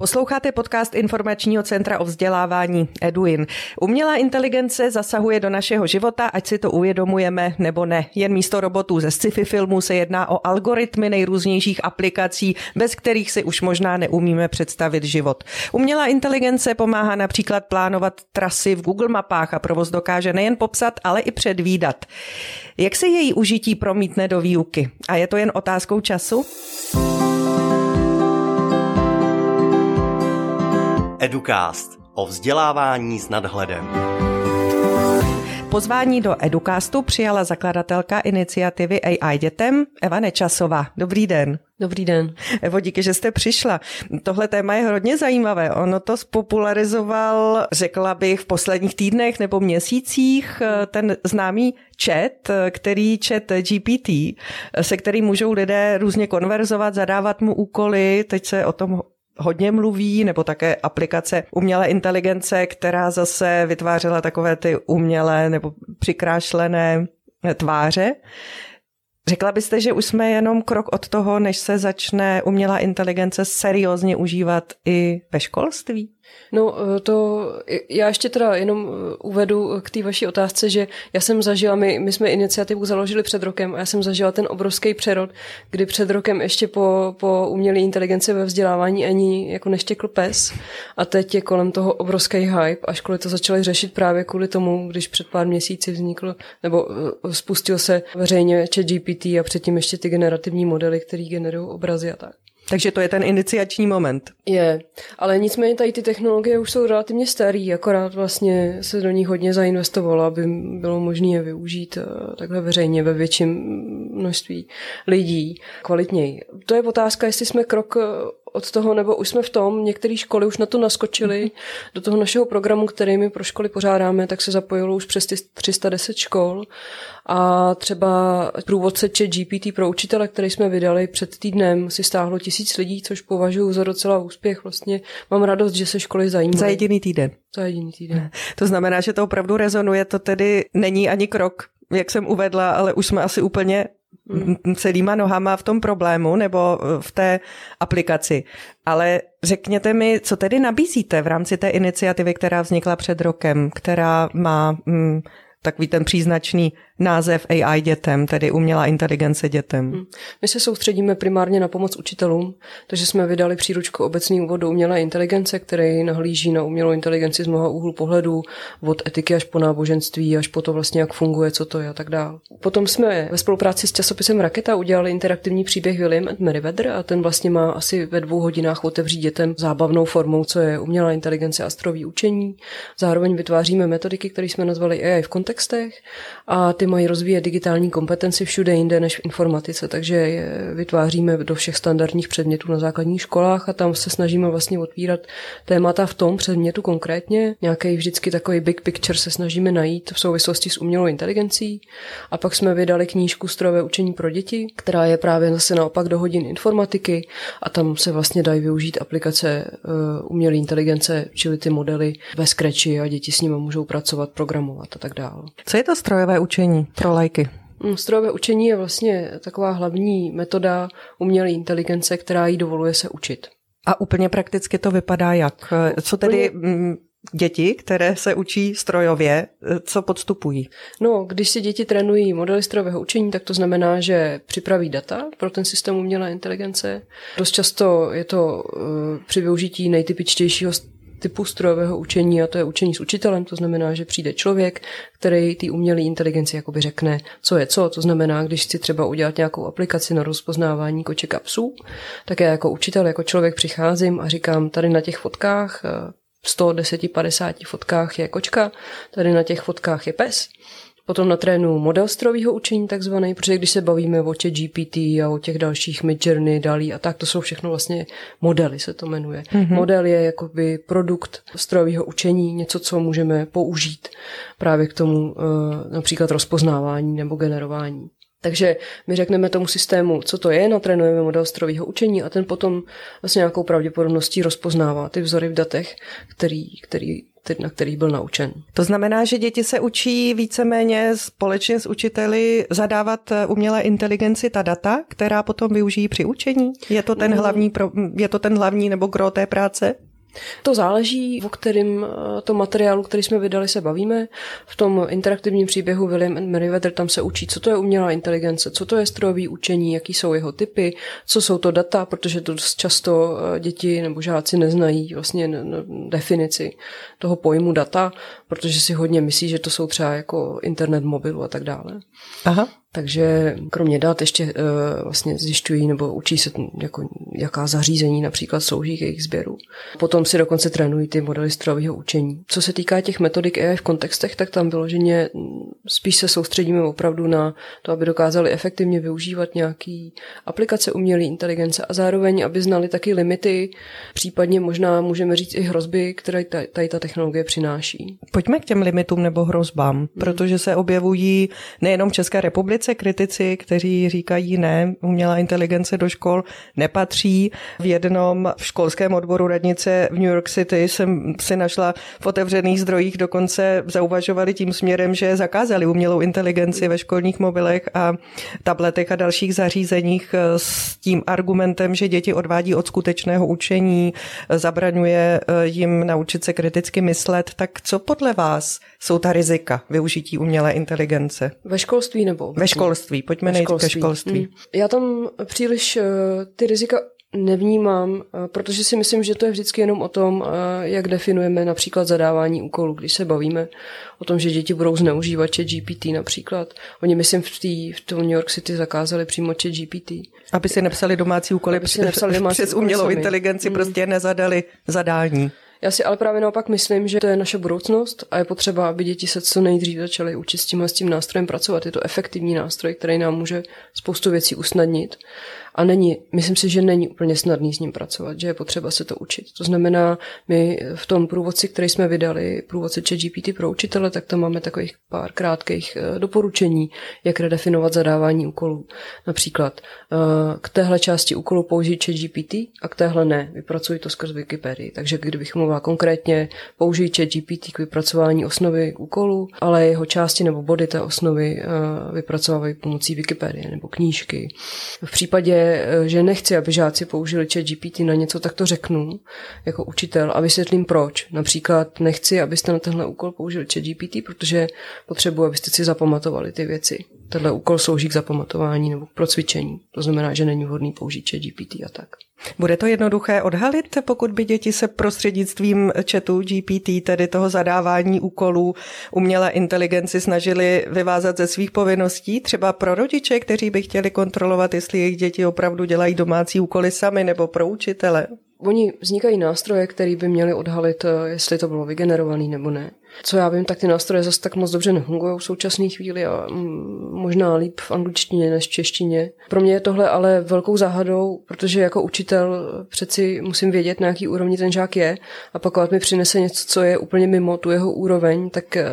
Posloucháte podcast Informačního centra o vzdělávání Eduin. Umělá inteligence zasahuje do našeho života, ať si to uvědomujeme nebo ne. Jen místo robotů ze sci-fi filmů se jedná o algoritmy nejrůznějších aplikací, bez kterých si už možná neumíme představit život. Umělá inteligence pomáhá například plánovat trasy v Google mapách a provoz dokáže nejen popsat, ale i předvídat. Jak se její užití promítne do výuky? A je to jen otázkou času? Educast o vzdělávání s nadhledem. Pozvání do Educastu přijala zakladatelka iniciativy AI dětem Eva Nečasová. Dobrý den. Dobrý den. Evo, díky, že jste přišla. Tohle téma je hodně zajímavé. Ono to spopularizoval, řekla bych, v posledních týdnech nebo měsících ten známý chat, který chat GPT, se kterým můžou lidé různě konverzovat, zadávat mu úkoly. Teď se o tom hodně mluví, nebo také aplikace umělé inteligence, která zase vytvářela takové ty umělé nebo přikrášlené tváře. Řekla byste, že už jsme jenom krok od toho, než se začne umělá inteligence seriózně užívat i ve školství? No eh, to já ještě teda jenom eh, uvedu k té vaší otázce, že já jsem zažila, my, my jsme iniciativu založili před rokem a já jsem zažila ten obrovský přerod, kdy před rokem ještě po, po umělé inteligenci ve vzdělávání ani jako neštěkl pes a teď je kolem toho obrovský hype a školy to začaly řešit právě kvůli tomu, když před pár měsíci vznikl nebo eh, spustil se veřejně chat GPT a předtím ještě ty generativní modely, které generují obrazy a tak. Takže to je ten iniciační moment. Je, ale nicméně tady ty technologie už jsou relativně staré, akorát vlastně se do nich hodně zainvestovalo, aby bylo možné je využít eh, takhle veřejně ve větším množství lidí kvalitněji. To je otázka, jestli jsme krok eh, od toho, nebo už jsme v tom, některé školy už na to naskočily. Mm-hmm. Do toho našeho programu, který my pro školy pořádáme, tak se zapojilo už přes 310 škol. A třeba průvodce GPT pro učitele, který jsme vydali před týdnem, si stáhlo tisíc lidí, což považuji za docela úspěch. Vlastně mám radost, že se školy zajímají. Za jediný týden. Za jediný týden. To znamená, že to opravdu rezonuje, to tedy není ani krok jak jsem uvedla, ale už jsme asi úplně celýma nohama v tom problému nebo v té aplikaci. Ale řekněte mi, co tedy nabízíte v rámci té iniciativy, která vznikla před rokem, která má mm, takový ten příznačný název AI dětem, tedy umělá inteligence dětem. Hmm. My se soustředíme primárně na pomoc učitelům, takže jsme vydali příručku obecný úvod do umělé inteligence, který nahlíží na umělou inteligenci z mnoha úhlu pohledu, od etiky až po náboženství, až po to vlastně, jak funguje, co to je a tak dále. Potom jsme ve spolupráci s časopisem Raketa udělali interaktivní příběh William and Meriwether a ten vlastně má asi ve dvou hodinách otevřít dětem zábavnou formou, co je umělá inteligence a strojové učení. Zároveň vytváříme metodiky, které jsme nazvali AI v kontextech a ty mají rozvíjet digitální kompetenci všude jinde než v informatice, takže je vytváříme do všech standardních předmětů na základních školách a tam se snažíme vlastně otvírat témata v tom předmětu konkrétně. Nějaký vždycky takový big picture se snažíme najít v souvislosti s umělou inteligencí. A pak jsme vydali knížku Strojové učení pro děti, která je právě zase naopak do hodin informatiky a tam se vlastně dají využít aplikace uh, umělé inteligence, čili ty modely ve Scratchi a děti s nimi můžou pracovat, programovat a tak dále. Co je to strojové učení? Pro lajky? Mm, strojové učení je vlastně taková hlavní metoda umělé inteligence, která jí dovoluje se učit. A úplně prakticky to vypadá jak? Co tedy úplně... děti, které se učí strojově, co podstupují? No, když si děti trénují modely strojového učení, tak to znamená, že připraví data pro ten systém umělé inteligence. Dost často je to uh, při využití nejtypičtějšího typu strojového učení a to je učení s učitelem, to znamená, že přijde člověk, který ty umělé inteligenci jakoby řekne, co je co, to znamená, když chci třeba udělat nějakou aplikaci na rozpoznávání koček a psů, tak já jako učitel, jako člověk přicházím a říkám, tady na těch fotkách 110-50 eh, fotkách je kočka, tady na těch fotkách je pes. Potom na trénu model strojového učení takzvaný, protože když se bavíme o těch GPT a o těch dalších Midjourney, Dalí a tak, to jsou všechno vlastně modely, se to jmenuje. Mm-hmm. Model je jakoby produkt strojového učení, něco, co můžeme použít právě k tomu eh, například rozpoznávání nebo generování. Takže my řekneme tomu systému, co to je, natrénujeme model strojového učení a ten potom vlastně nějakou pravděpodobností rozpoznává ty vzory v datech, který, který na který byl naučen. To znamená, že děti se učí víceméně společně s učiteli zadávat umělé inteligenci ta data, která potom využijí při učení? Je to ten mm. hlavní, je to ten hlavní nebo gro té práce? To záleží, o kterým eh, to materiálu, který jsme vydali, se bavíme. V tom interaktivním příběhu William and Meriwether tam se učí, co to je umělá inteligence, co to je strojové učení, jaký jsou jeho typy, co jsou to data, protože to dost často eh, děti nebo žáci neznají vlastně definici toho pojmu data, protože si hodně myslí, že to jsou třeba jako internet mobilu a tak dále. Aha. Takže kromě dat ještě uh, vlastně zjišťují nebo učí se, jako, jaká zařízení například slouží k jejich sběru. Potom si dokonce trénují ty modely strojového učení. Co se týká těch metodik AI v kontextech, tak tam vyloženě spíš se soustředíme opravdu na to, aby dokázali efektivně využívat nějaký aplikace umělé inteligence a zároveň, aby znali taky limity, případně možná můžeme říct i hrozby, které tady ta technologie přináší. Pojďme k těm limitům nebo hrozbám, hmm. protože se objevují nejenom v České republice, Americe kritici, kteří říkají ne, umělá inteligence do škol nepatří. V jednom školském odboru radnice v New York City jsem si našla v otevřených zdrojích dokonce zauvažovali tím směrem, že zakázali umělou inteligenci ve školních mobilech a tabletech a dalších zařízeních s tím argumentem, že děti odvádí od skutečného učení, zabraňuje eh, jim naučit se kriticky myslet. Tak co podle vás jsou ta rizika využití umělé inteligence? Ve školství nebo? Ve školství, pojďme nejít ke školství. Hmm. Já tam příliš uh, ty rizika nevnímám, eh, protože si myslím, že to je vždycky jenom o tom, eh, jak definujeme například zadávání úkolů. Když se bavíme o tom, že děti budou zneužívat chat GPT například. Oni, myslím, v, tý, v tom New York City zakázali přímo chat GPT. Aby si nepsali domácí úkoly Aby si nepsali domácí přes umělou sami. inteligenci, hmm. prostě nezadali zadání. Já si ale právě naopak myslím, že to je naše budoucnost a je potřeba, aby děti se co nejdřív začaly učit s s tím nástrojem pracovat. Je to efektivní nástroj, který nám může spoustu věcí usnadnit a není, myslím si, že není úplně snadný s ním pracovat, že je potřeba se to učit. To znamená, my v tom průvodci, který jsme vydali, průvodci ChatGPT pro učitele, tak tam máme takových pár krátkých eh, doporučení, jak redefinovat zadávání úkolů. Například eh, k téhle části úkolu použít ChatGPT a k téhle ne, vypracuj to skrz Wikipedii. Takže kdybych mluvila konkrétně, použij ChatGPT k vypracování osnovy úkolu, ale jeho části nebo body té osnovy eh, vypracovávají pomocí Wikipedie nebo knížky. V případě Eh, že nechci, aby žáci použili chat GPT na něco, tak to řeknu jako učitel a vysvětlím proč. Například nechci, abyste na tenhle úkol použili chat GPT, protože potřebuji, abyste si zapamatovali ty věci. Tenhle úkol slouží k zapamatování nebo pro cvičení. To znamená, že není vhodný použít chat GPT a tak. Bude to jednoduché odhalit, pokud by děti se prostřednictvím chatu GPT, tedy toho zadávání úkolů umělé inteligenci, snažili vyvázat ze svých povinností, třeba pro rodiče, kteří by chtěli kontrolovat, jestli jejich děti opravdu dělají domácí úkoly sami, nebo pro učitele? Oni vznikají nástroje, které by měly odhalit, eh, jestli to bylo vygenerované nebo ne. Co já vím, tak ty nástroje zase tak moc dobře nefungují v současné chvíli a mm, možná líp v angličtině než v češtině. Pro mě je tohle ale velkou záhadou, protože jako učitel přeci musím vědět, na jaký úrovni ten žák je a pokud mi přinese něco, co je úplně mimo tu jeho úroveň, tak eh,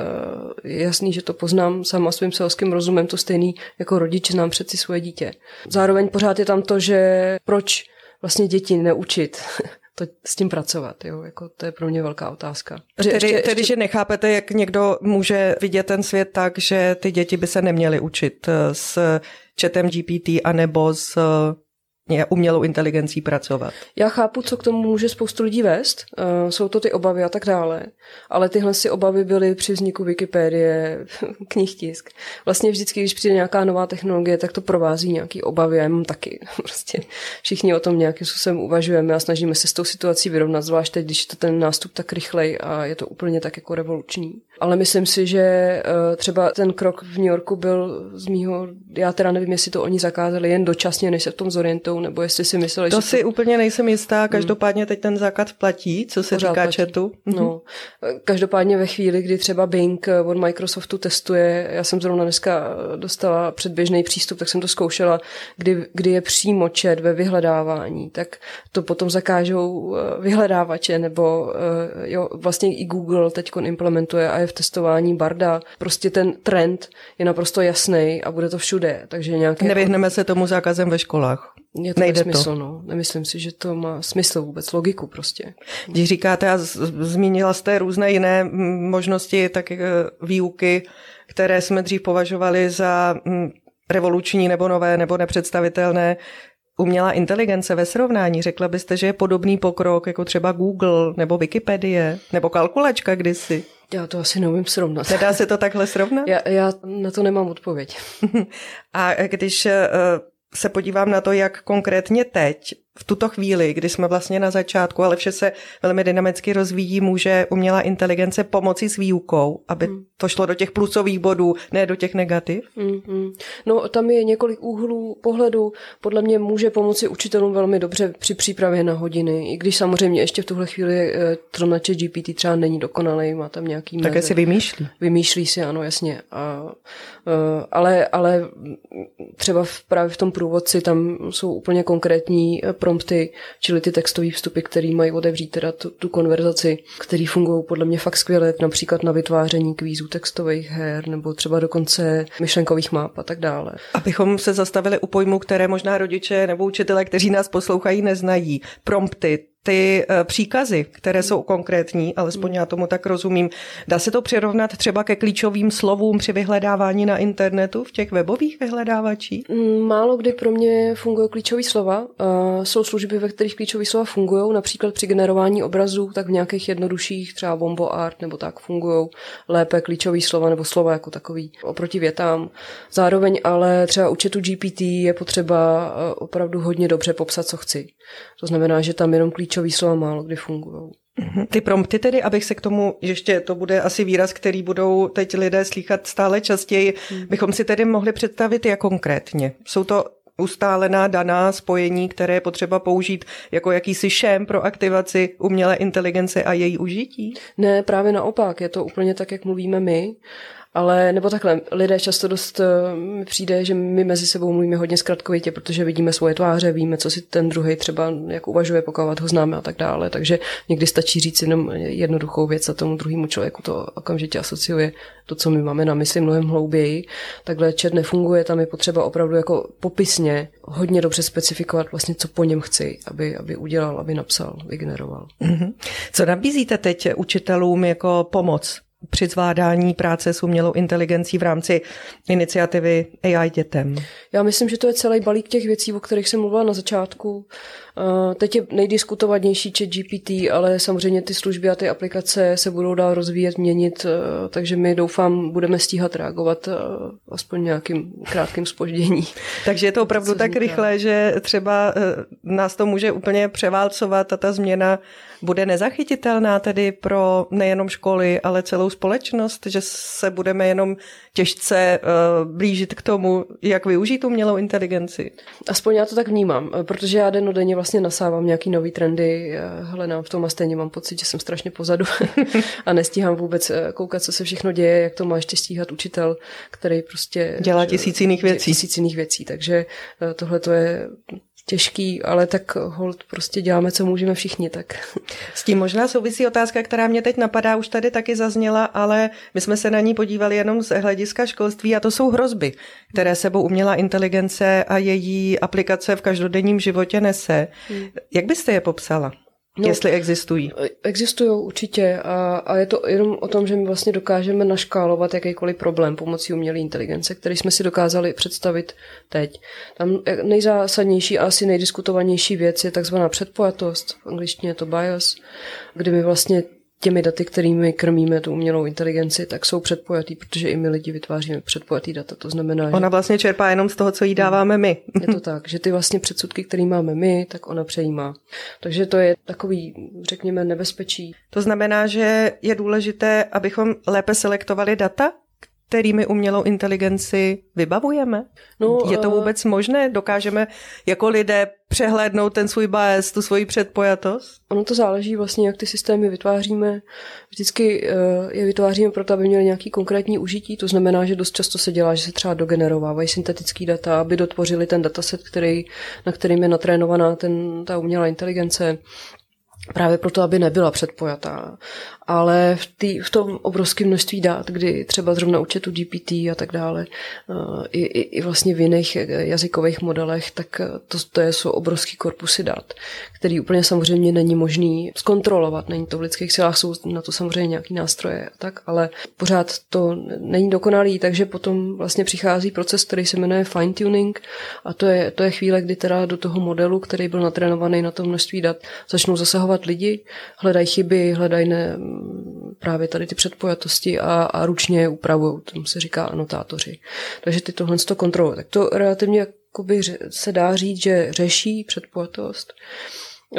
je jasný, že to poznám sama svým selským rozumem, to stejný jako rodič znám přeci svoje dítě. Zároveň pořád je tam to, že proč vlastně děti neučit to, s tím pracovat. Jo? Jako, to je pro mě velká otázka. Tedy, ještě, tedy, že nechápete, jak někdo může vidět ten svět tak, že ty děti by se neměly učit eh, s chatem GPT anebo s umělou inteligencí pracovat. Já chápu, co k tomu může spoustu lidí vést. Uh, jsou to ty obavy a tak dále. Ale tyhle si obavy byly při vzniku Wikipedie, knih tisk. Vlastně vždycky, když přijde nějaká nová technologie, tak to provází nějaký obavy. Já mám taky. Prostě všichni o tom nějakým způsobem uvažujeme a snažíme se s tou situací vyrovnat, zvlášť teď, když je to ten nástup tak rychlej a je to úplně tak jako revoluční. Ale myslím si, že uh, třeba ten krok v New Yorku byl z mýho, já teda nevím, jestli to oni zakázali jen dočasně, než se v tom zorientou, nebo jestli si mysleli, to že... si to... úplně nejsem jistá, hmm. každopádně teď ten základ platí, co se Pořád říká platí. chatu. No, každopádně ve chvíli, kdy třeba Bing od Microsoftu testuje, já jsem zrovna dneska dostala předběžný přístup, tak jsem to zkoušela, kdy, kdy je přímo chat ve vyhledávání, tak to potom zakážou eh, vyhledávače, nebo eh, jo, vlastně i Google teď implementuje a je v testování Barda. Prostě ten trend je naprosto jasný a bude to všude. Takže nějaké... Nevyhneme se tomu zákazem ve školách. Je to Nejde smysl, to. no. Nemyslím si, že to má smysl vůbec, logiku prostě. Když říkáte a zmínila jste různé jiné možnosti tak eh, výuky, které jsme dřív považovali za revoluční nebo nové nebo nepředstavitelné, umělá inteligence ve srovnání, řekla byste, že je podobný pokrok jako třeba Google nebo Wikipedie nebo kalkulačka kdysi? Já to asi neumím srovnat. Nedá se to takhle srovnat? Já, já na to nemám odpověď. A když eh, se podívám na to, jak konkrétně teď v tuto chvíli, kdy jsme vlastně na začátku, ale vše se velmi dynamicky rozvíjí, může umělá inteligence pomoci s výukou, aby hmm. to šlo do těch plusových bodů, ne do těch negativ? Hmm, hmm. No tam je několik úhlů pohledu. Podle mě může pomoci učitelům velmi dobře při přípravě na hodiny, i když samozřejmě ještě v tuhle chvíli eh, tronače GPT třeba není dokonalý, má tam nějaký... Také si vymýšlí. Vymýšlí si, ano, jasně. A, eh, ale, ale třeba v, právě v tom průvodci tam jsou úplně konkrétní eh, prompty, čili ty textové vstupy, které mají otevřít teda tu, tu konverzaci, které fungují podle mě fakt skvěle, například na vytváření kvízů textových her nebo třeba dokonce myšlenkových map a tak dále. Abychom se zastavili u pojmu, které možná rodiče nebo učitelé, kteří nás poslouchají, neznají. Prompty, ty eh, příkazy, které jsou konkrétní, alespoň já tomu tak rozumím, dá se to přirovnat třeba ke klíčovým slovům při vyhledávání na internetu v těch webových vyhledávačích? Mm, málo kdy pro mě fungují klíčové slova. Jsou služby, ve kterých klíčové slova fungují, například při generování obrazů, tak v nějakých jednodušších, třeba Bombo Art nebo tak fungují lépe klíčové slova nebo slova jako takový oproti větám. Zároveň ale třeba u chatu GPT je potřeba eh, opravdu hodně dobře popsat, co chci. To znamená, že tam jenom klíčové slova málo kdy fungují. Mhm. Ty prompty tedy, abych se k tomu, ještě to bude asi výraz, který budou teď lidé slýchat stále častěji, hmm. bychom si tedy mohli představit jak konkrétně. Jsou to ustálená daná spojení, které je potřeba použít jako jakýsi šém pro aktivaci umělé inteligence a její užití? Ne, právě naopak. Je to úplně tak, jak mluvíme my. Ale nebo takhle, lidé často dost eh, mi přijde, že my mezi sebou mluvíme hodně zkratkovitě, protože vidíme svoje tváře, víme, co si ten druhý třeba jak uvažuje, pokud ho známe a tak dále. Takže někdy stačí říct jenom jednoduchou věc a tomu druhému člověku to okamžitě asociuje to, co my máme na mysli mnohem hlouběji. Takhle čet nefunguje, tam je potřeba opravdu jako popisně hodně dobře specifikovat vlastně, co po něm chci, aby, aby udělal, aby napsal, vygeneroval. Mm-hmm. Co nabízíte teď učitelům jako pomoc při zvládání práce s umělou inteligencí v rámci iniciativy AI dětem? Já myslím, že to je celý balík těch věcí, o kterých jsem mluvila na začátku. Teď je nejdiskutovanější chat GPT, ale samozřejmě ty služby a ty aplikace se budou dál rozvíjet, měnit, eh, takže my doufám, budeme stíhat reagovat eh, aspoň nějakým krátkým spoždění. Takže je to opravdu tak rychlé, že třeba eh, nás to může úplně převálcovat a ta změna bude nezachytitelná tedy pro nejenom školy, ale celou společnost, že se budeme jenom těžce blížit k tomu, jak využít umělou inteligenci. Aspoň já to tak vnímám, protože já denodenně vlastně nasávám nějaký nový trendy, hledám v tom a stejně mám pocit, že jsem strašně pozadu a nestíhám vůbec eh, koukat, co se všechno děje, jak to má ještě stíhat učitel, který prostě... Dělá tisíc jiných věcí. Tisíc jiných věcí, takže eh, tohle to je těžký, ale tak hold prostě děláme, co můžeme všichni. Tak. S tím možná souvisí otázka, která mě teď napadá, už tady taky zazněla, ale my jsme se na ní podívali jenom z hlediska školství a to jsou hrozby, které sebou umělá inteligence a její aplikace v každodenním životě nese. Hmm. Jak byste je popsala? No, jestli existují. Existují určitě a, a je to jenom o tom, že my vlastně dokážeme naškálovat jakýkoliv problém pomocí umělé inteligence, který jsme si dokázali představit teď. Tam nejzásadnější a asi nejdiskutovanější věc je takzvaná předpojatost, v angličtině je to bias, kdy my vlastně těmi daty, kterými krmíme tu umělou inteligenci, tak jsou předpojatý, protože i my lidi vytváříme předpojatý data. To znamená, ona vlastně čerpá jenom z toho, co jí dáváme my. Je to tak, že ty vlastně předsudky, které máme my, tak ona přejímá. Takže to je takový, řekněme, nebezpečí. To znamená, že je důležité, abychom lépe selektovali data, kterými umělou inteligenci vybavujeme? No, je to eh, vůbec možné? Dokážeme jako lidé přehlédnout ten svůj bias, tu svoji předpojatost? Ono to záleží vlastně, jak ty systémy vytváříme. Vždycky eh, je vytváříme proto, aby měly nějaký konkrétní užití. To znamená, že dost často se dělá, že se třeba dogenerovávají syntetický data, aby dotvořili ten dataset, který, na kterým je natrénovaná ten, ta umělá inteligence právě proto, aby nebyla předpojatá ale v, tý, v tom obrovském množství dát, kdy třeba zrovna u chatu GPT a tak dále, eh, i, i, i vlastně v jiných jazykových modelech, tak eh, to, to jsou obrovský korpusy dat, který úplně samozřejmě není možný zkontrolovat. Není to v lidských silách, jsou na to samozřejmě nějaký nástroje a tak, ale pořád to není dokonalý, takže potom vlastně přichází proces, který se jmenuje fine tuning a to je, to je chvíle, kdy teda do toho modelu, který byl natrénovaný na to množství dat, začnou zasahovat lidi, hledají chyby, hledají ne, právě tady ty předpojatosti a, a ručně je upravují, tomu se říká anotátoři. Takže ty tohle to kontrolují. Tak to relativně jakoby se dá říct, že řeší předpojatost.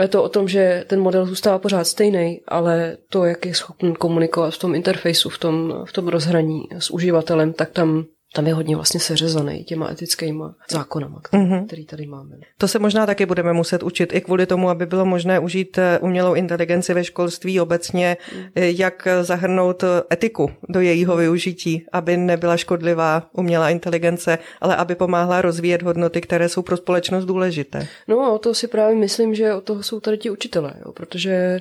Je to o tom, že ten model zůstává pořád stejný, ale to, jak je schopný komunikovat v tom interfejsu, v tom, v tom rozhraní s uživatelem, tak tam tam je hodně vlastně seřezaný těma etickýma zákonama, který, mm-hmm. který tady máme. To se možná taky budeme muset učit i kvůli tomu, aby bylo možné užít eh, umělou inteligenci ve školství obecně, mm. jak zahrnout etiku do jejího využití, aby nebyla škodlivá umělá inteligence, ale aby pomáhla rozvíjet hodnoty, které jsou pro společnost důležité. No a o to si právě myslím, že o toho jsou tady ti učitelé, jo, protože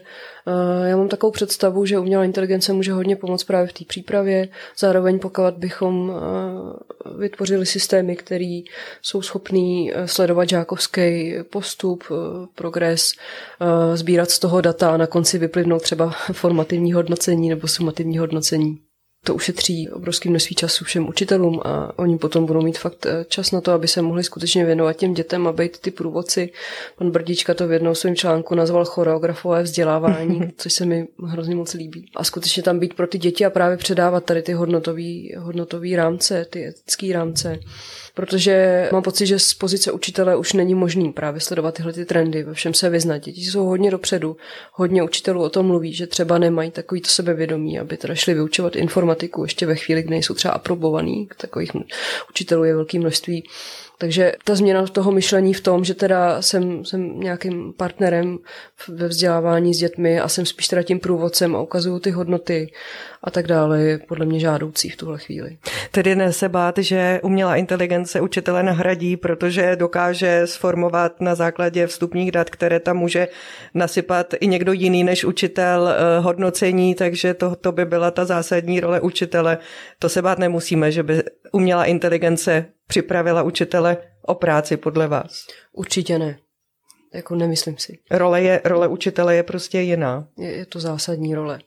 já mám takovou představu, že umělá inteligence může hodně pomoct právě v té přípravě, zároveň pokud bychom uh, vytvořili systémy, které jsou schopný eh, sledovat žákovský postup, eh, progres, eh, sbírat z toho data a na konci vyplivnout třeba formativní hodnocení nebo sumativní hodnocení to ušetří obrovský množství času všem učitelům a oni potom budou mít fakt eh, čas na to, aby se mohli skutečně věnovat těm dětem a být ty průvodci. Pan Brdička to v jednom svém článku nazval choreografové vzdělávání, což se mi hrozně moc líbí. A skutečně tam být pro ty děti a právě předávat tady ty hodnotový, hodnotový rámce, ty etické rámce protože mám pocit, že z pozice učitele už není možný právě sledovat tyhle ty trendy, ve všem se vyznat. Děti jsou hodně dopředu, hodně učitelů o tom mluví, že třeba nemají takový to sebevědomí, aby teda šli vyučovat informatiku ještě ve chvíli, kdy nejsou třeba aprobovaný. Takových učitelů je velké množství. Takže ta změna toho myšlení v tom, že teda jsem, jsem nějakým partnerem ve vzdělávání s dětmi a jsem spíš teda tím průvodcem a ukazuju ty hodnoty a tak dále, je podle mě žádoucí v tuhle chvíli. Tedy ne se bát, že umělá inteligence učitele nahradí, protože dokáže sformovat na základě vstupních dat, které tam může nasypat i někdo jiný než učitel eh, hodnocení, takže to, to by byla ta zásadní role učitele. To se bát nemusíme, že by umělá inteligence připravila učitele o práci podle vás? Určitě ne. Jako nemyslím si. Role, je, role učitele je prostě jiná. Je, je to zásadní role.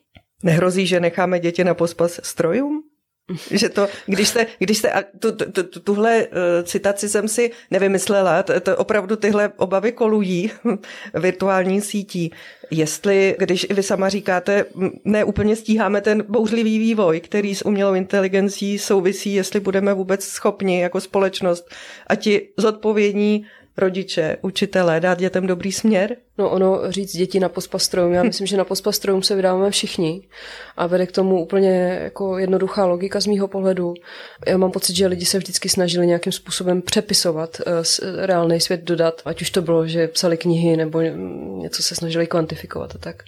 Nehrozí, že necháme děti na pospas strojům? že to, když se, když se, a tu, tu, tu, tuhle uh, citaci jsem si nevymyslela, to, to opravdu tyhle obavy kolují virtuální sítí. Jestli, když vy sama říkáte, ne úplně stíháme ten bouřlivý vývoj, který s umělou inteligencí souvisí, jestli budeme vůbec schopni jako společnost a ti zodpovědní rodiče, učitelé dát dětem dobrý směr? No ono říct děti na pospastrojům. Já myslím, že na pospastrojům se vydáváme všichni a vede k tomu úplně jako jednoduchá logika z mýho pohledu. Já mám pocit, že lidi se vždycky snažili nějakým způsobem přepisovat uh, reálný svět dodat, ať už to bylo, že psali knihy nebo něco se snažili kvantifikovat a tak.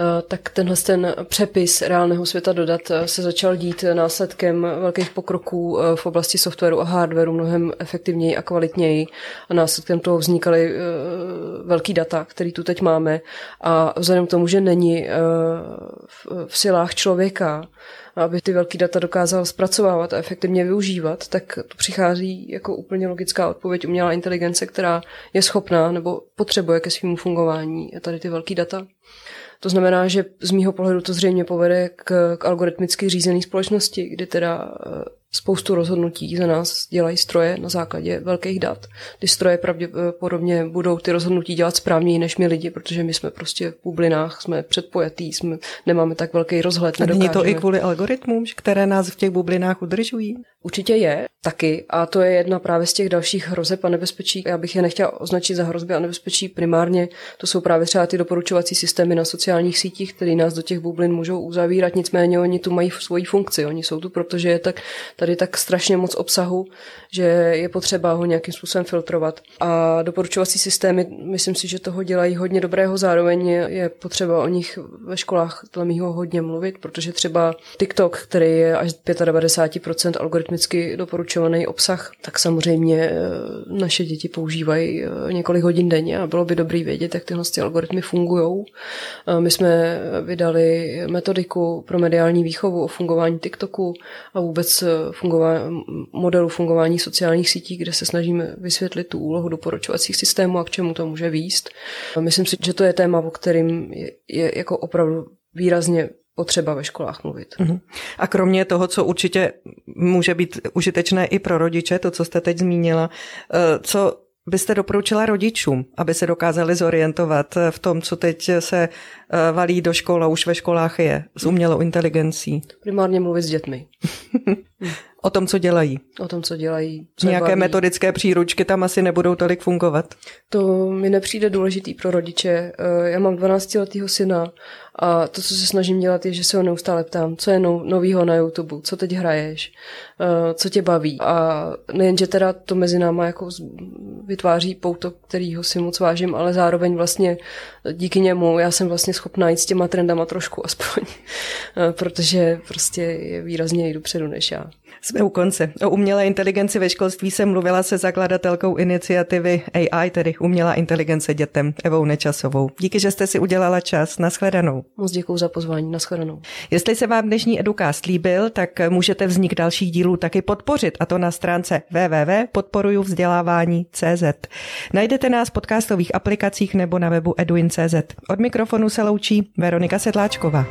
Eh, tak tenhle ten přepis reálného světa dodat eh, se začal dít následkem velkých pokroků eh, v oblasti softwaru a hardwaru mnohem efektivněji a kvalitněji. A následkem toho vznikaly velký data, který tu teď máme. A vzhledem k tomu, že není v silách člověka, aby ty velké data dokázal zpracovávat a efektivně využívat, tak to přichází jako úplně logická odpověď umělá inteligence, která je schopná nebo potřebuje ke svému fungování tady ty velké data. To znamená, že z mýho pohledu to zřejmě povede k, k algoritmicky řízené společnosti, kdy teda eh, Spoustu rozhodnutí za nás dělají stroje na základě velkých dat. Ty stroje pravděpodobně budou ty rozhodnutí dělat správněji než my lidi, protože my jsme prostě v bublinách, jsme předpojatý, jsme, nemáme tak velký rozhled. A není to i kvůli algoritmům, které nás v těch bublinách udržují? Určitě je, taky. A to je jedna právě z těch dalších hrozeb a nebezpečí. Já bych je nechtěla označit za hrozby a nebezpečí primárně. To jsou právě třeba ty doporučovací systémy na sociálních sítích, které nás do těch bublin můžou uzavírat. Nicméně oni tu mají svoji funkci. Oni jsou tu, protože je tak, tady tak strašně moc obsahu, že je potřeba ho nějakým způsobem filtrovat. A doporučovací systémy, myslím si, že toho dělají hodně dobrého. Zároveň je, potřeba o nich ve školách dle mýho hodně mluvit, protože třeba TikTok, který je až 95% algoritmicky doporučovaný obsah, tak samozřejmě eh, naše děti používají eh, několik hodin denně a bylo by dobrý vědět, jak tyhle algoritmy fungují. My jsme vydali metodiku pro mediální výchovu o fungování TikToku a vůbec fungování, modelu fungování sociálních sítí, kde se snažíme vysvětlit tu úlohu doporučovacích systémů a k čemu to může výst. Myslím si, že to je téma, o kterým je, je jako opravdu výrazně potřeba ve školách mluvit. Uh-huh. A kromě toho, co určitě může být užitečné i pro rodiče, to, co jste teď zmínila, eh, co byste doporučila rodičům, aby se dokázali zorientovat v tom, co teď se eh, valí do škol a už ve školách je s umělou inteligencí? Primárně mluvit s dětmi. o tom, co dělají. O tom, co dělají. Co Nějaké baví. metodické příručky tam asi nebudou tolik fungovat. To mi nepřijde důležitý pro rodiče. Eh, já mám 12-letého syna a to, co se snažím dělat, je, že se ho neustále ptám, co je no, novýho na YouTube, co teď hraješ, eh, co tě baví. A nejen, že teda to mezi náma jako vytváří pouto, kterýho si moc vážím, ale zároveň vlastně díky němu já jsem vlastně schopná jít s těma trendama trošku aspoň, protože prostě je výrazně jdu předu než já. Jsme u konce. O umělé inteligenci ve školství jsem mluvila se zakladatelkou iniciativy AI, tedy Umělá inteligence dětem, Evou Nečasovou. Díky, že jste si udělala čas. Naschledanou. Moc děkuji za pozvání. Naschledanou. Jestli se vám dnešní edukast líbil, tak můžete vznik dalších dílů taky podpořit, a to na stránce www.podporujuvzdělávání.cz. Najdete nás v podcastových aplikacích nebo na webu eduin.cz. Od mikrofonu se loučí Veronika Sedláčková.